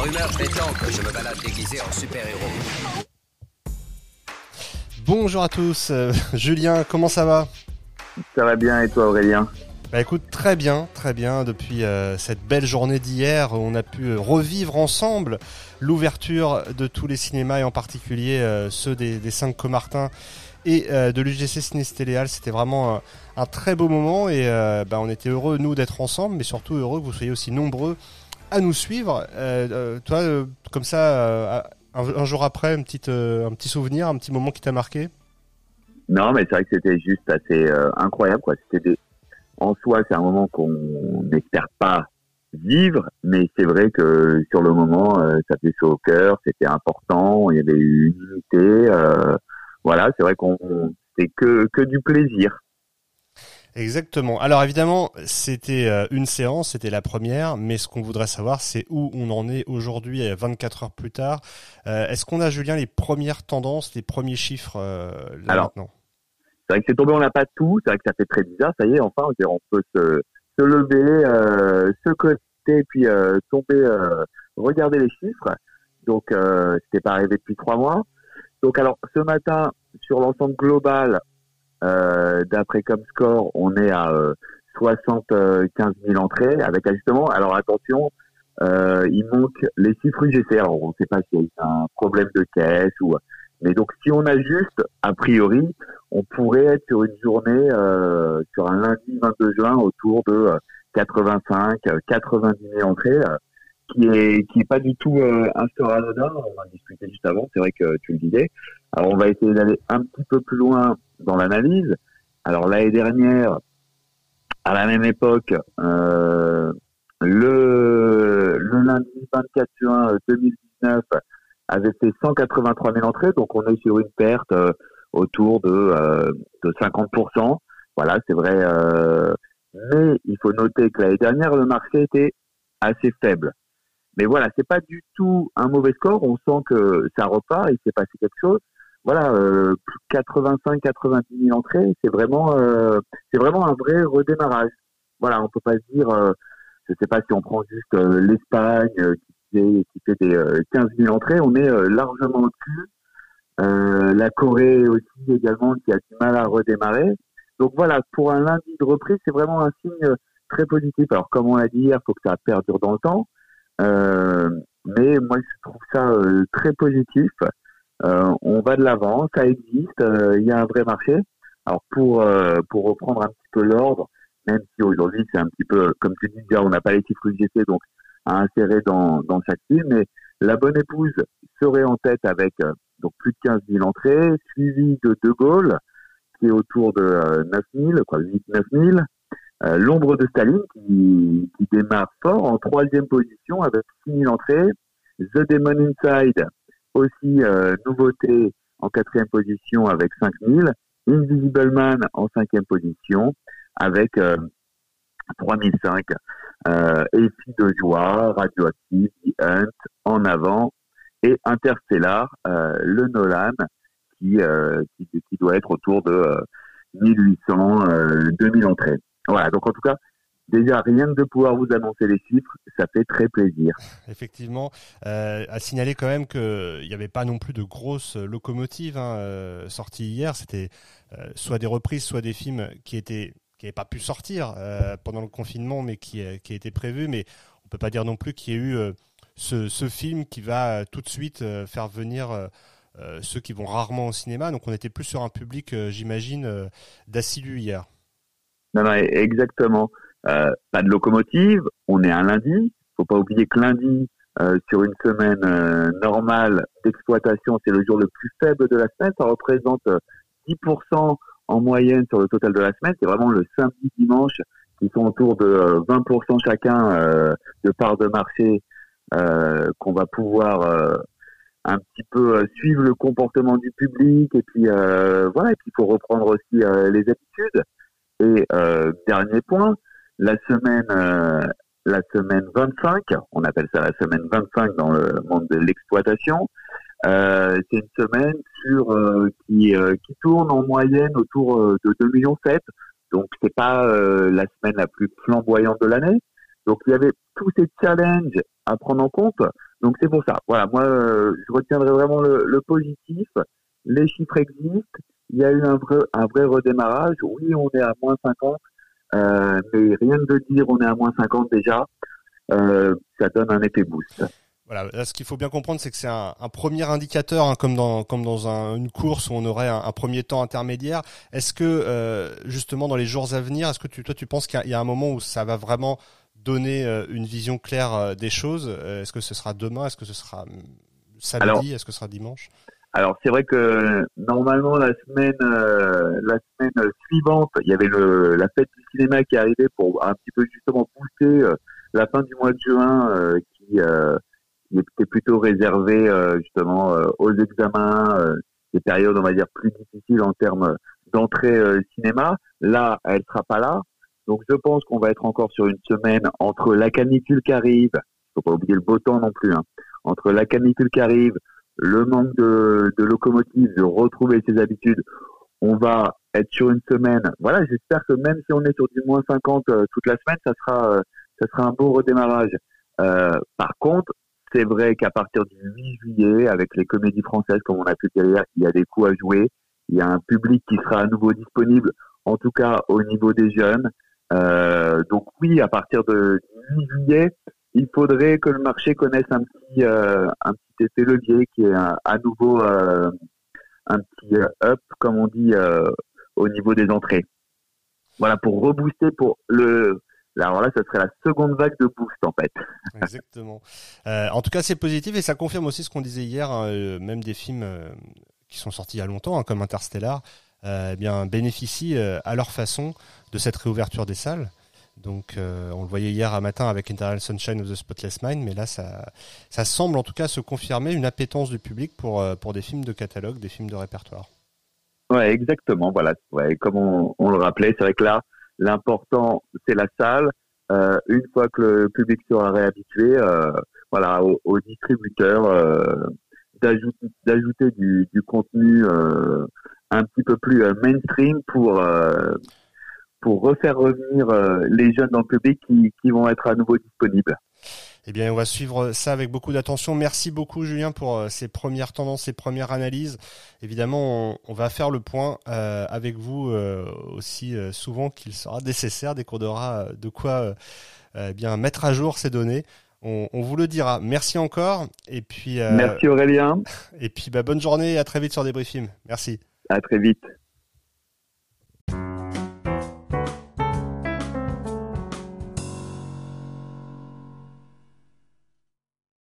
La rumeur étant que je me balade déguisé en super-héros. Bonjour à tous, euh, Julien, comment ça va? Ça va bien et toi Aurélien? Bah écoute, très bien, très bien. Depuis euh, cette belle journée d'hier, on a pu euh, revivre ensemble l'ouverture de tous les cinémas et en particulier ceux des, des 5 Comartins et de l'UGC Ciné C'était vraiment un très beau moment et bah, on était heureux, nous, d'être ensemble, mais surtout heureux que vous soyez aussi nombreux à nous suivre. toi, comme ça, un, jour après, un petit, euh, souvenir, un petit moment qui t'a marqué? Non, mais c'est vrai que c'était juste assez euh, incroyable. Quoi. C'était En soi, c'est un moment qu'on n'espère pas vivre, mais c'est vrai que sur le moment, euh, ça fait chaud au cœur, c'était important, il y avait une unité. voilà, c'est vrai qu'on c'était que, que du plaisir. Exactement. Alors évidemment, c'était euh, une séance, c'était la première, mais ce qu'on voudrait savoir, c'est où on en est aujourd'hui, 24 heures plus tard. Euh, est-ce qu'on a, Julien, les premières tendances, les premiers chiffres euh, là Alors, maintenant? C'est vrai que c'est tombé, on n'a pas tout, c'est vrai que ça fait très bizarre, ça y est, enfin, on peut se, se lever, se côté, puis tomber, regarder les chiffres. Donc, c'était pas arrivé depuis trois mois. Donc alors, ce matin, sur l'ensemble global, euh, D'après Comscore, on est à 75 euh, 000 entrées avec ajustement. Alors attention, euh, il manque les chiffres UGC. Alors on ne sait pas s'il y a un problème de caisse ou. Mais donc si on ajuste, a priori, on pourrait être sur une journée, euh, sur un lundi 22 juin, autour de 85, 90 000 entrées, qui est qui est pas du tout un score anodin. On en discutait juste avant. C'est vrai que tu le disais. Alors on va essayer d'aller un petit peu plus loin dans l'analyse. Alors l'année dernière, à la même époque, euh, le, le lundi 24 juin 2019 avait fait 183 000 entrées, donc on est sur une perte euh, autour de, euh, de 50%. Voilà, c'est vrai. Euh, mais il faut noter que l'année dernière, le marché était assez faible. Mais voilà, c'est pas du tout un mauvais score. On sent que ça repart, il s'est passé quelque chose voilà, euh, 85-90 000 entrées, c'est vraiment, euh, c'est vraiment un vrai redémarrage. Voilà, on peut pas se dire, euh, je sais pas si on prend juste euh, l'Espagne qui fait, qui fait des 15 000 entrées, on est largement au-dessus. la Corée aussi également qui a du mal à redémarrer. Donc voilà, pour un lundi de reprise, c'est vraiment un signe très positif. Alors comme on l'a dit hier, faut que ça perdure dans le temps. Mais moi, je trouve ça très positif. Euh, on va de l'avant, ça existe, euh, il y a un vrai marché. Alors pour euh, pour reprendre un petit peu l'ordre, même si aujourd'hui c'est un petit peu, comme tu dis on n'a pas les chiffres UGC, donc à insérer dans, dans chaque film, mais la bonne épouse serait en tête avec donc plus de 15 000 entrées, suivi de De Gaulle, qui est autour de 9 000, quoi, 8 9 000. L'ombre de Staline qui, qui démarre fort en troisième position avec 6 000 entrées. The Demon Inside aussi, euh, nouveauté en quatrième position avec 5000. Invisible Man en cinquième position avec euh, 3005. Euh, Effie de joie, Radioactive, The Hunt, En avant et Interstellar, euh, le Nolan qui, euh, qui, qui, doit être autour de 1800, 2000 entrées. Donc en tout cas, déjà rien que de pouvoir vous annoncer les chiffres, ça fait très plaisir. Effectivement, euh, à signaler quand même qu'il n'y avait pas non plus de grosses locomotives hein, euh, sorties hier. C'était euh, soit des reprises, soit des films qui qui n'avaient pas pu sortir euh, pendant le confinement, mais qui, qui étaient prévus. Mais on peut pas dire non plus qu'il y ait eu ce, ce, film qui va tout de suite faire venir ceux qui vont rarement au cinéma. Donc on était plus sur un public, j'imagine, d'assidus hier. Non, non, exactement. Euh, pas de locomotive, on est un lundi. Faut pas oublier que lundi, euh, sur une semaine euh, normale d'exploitation, c'est le jour le plus faible de la semaine. Ça représente 10% en moyenne sur le total de la semaine. C'est vraiment le samedi, dimanche qui sont autour de 20% chacun de parts de marché qu'on va pouvoir un petit peu suivre le comportement du public et puis voilà et puis il faut reprendre aussi les habitudes et dernier point la semaine euh, la semaine 25, on appelle ça la semaine 25 dans le monde de l'exploitation. Euh, c'est une semaine sur euh, qui, qui tourne en moyenne autour de 2 millions 7. Donc c'est pas la semaine la plus flamboyante de l'année. Donc il y avait tous ces challenges à prendre en compte. Donc c'est pour ça. Voilà, moi je retiendrai vraiment le, le positif. Les chiffres existent. Il y a eu un vrai, un vrai redémarrage. Oui, on est à moins 50, euh, mais rien de dire on est à moins 50 déjà. Euh, ça donne un effet boost. Voilà, là, ce qu'il faut bien comprendre, c'est que c'est un, un, premier indicateur, hein, comme dans comme dans un, une course où on aurait un, un premier temps intermédiaire. Est-ce que euh, justement dans les jours à venir, est-ce que tu, toi tu penses qu'il y, y, a un moment où ça va vraiment donner une vision claire des choses? Est-ce que ce sera demain? Est-ce que ce sera samedi? Est-ce que ce sera dimanche? Alors c'est vrai que normalement la semaine euh, la semaine suivante, il y avait le, la fête du cinéma qui arrivait pour un petit peu justement pousser euh, la fin du mois de juin euh, qui, qui, était plutôt réservée justement aux examens, des périodes on va dire plus difficiles en termes d'entrée cinéma. Là, elle sera pas là. Donc je pense qu'on va être encore sur une semaine entre la canicule qui arrive, faut pas oublier le beau temps non plus, hein, entre la canicule qui arrive, le manque de, de locomotive, de retrouver ses habitudes, on va être sur une semaine. Voilà, j'espère que même si on est sur du moins 50 euh, toute la semaine, ça sera, euh, ça sera un beau redémarrage. Euh, par contre, c'est vrai qu'à partir du 8 juillet, avec les comédies françaises, comme on a pu dire il y a des coups à jouer. Il y a un public qui sera à nouveau disponible, en tout cas au niveau des jeunes. Euh, donc oui, à partir de 8 juillet, il faudrait que le marché connaisse un petit, euh, un petit effet levier qui est à nouveau euh, un petit euh, up, comme on dit, euh, au niveau des entrées. Voilà, pour rebooster pour le. Alors là, ça serait la seconde vague de boost en fait. Exactement. en tout cas, c'est positif et ça confirme aussi ce qu'on disait hier, hein, même des films qui sont sortis il y a longtemps, hein, comme Interstellar, eh bien bénéficient à leur façon de cette réouverture des salles. Donc, euh, on le voyait hier à matin avec Internal Sunshine of the Spotless Mind, mais là, ça, ça semble en tout cas se confirmer une appétence du public pour, euh, pour des films de catalogue, des films de répertoire. Ouais, exactement. Voilà. Ouais, comme on, le rappelait, c'est vrai que là, l'important, c'est la salle. Euh, une fois que le public sera réhabitué, voilà, aux, aux distributeurs d'ajouter du, du, contenu un petit peu plus mainstream pour pour refaire revenir euh, les jeunes dans le public qui, qui vont être à nouveau disponibles. Eh bien, on va suivre ça avec beaucoup d'attention. Merci beaucoup, Julien, pour euh, ces premières tendances, ces premières analyses. Évidemment, on, on va faire le point euh, avec vous euh, aussi euh, souvent qu'il sera nécessaire dès qu'on aura de quoi eh bien mettre à jour ces données. On, on, vous le dira. Merci encore. Et puis. Merci Aurélien. Et puis, bah, bonne journée et à très vite sur Débriefing. Merci. À très vite.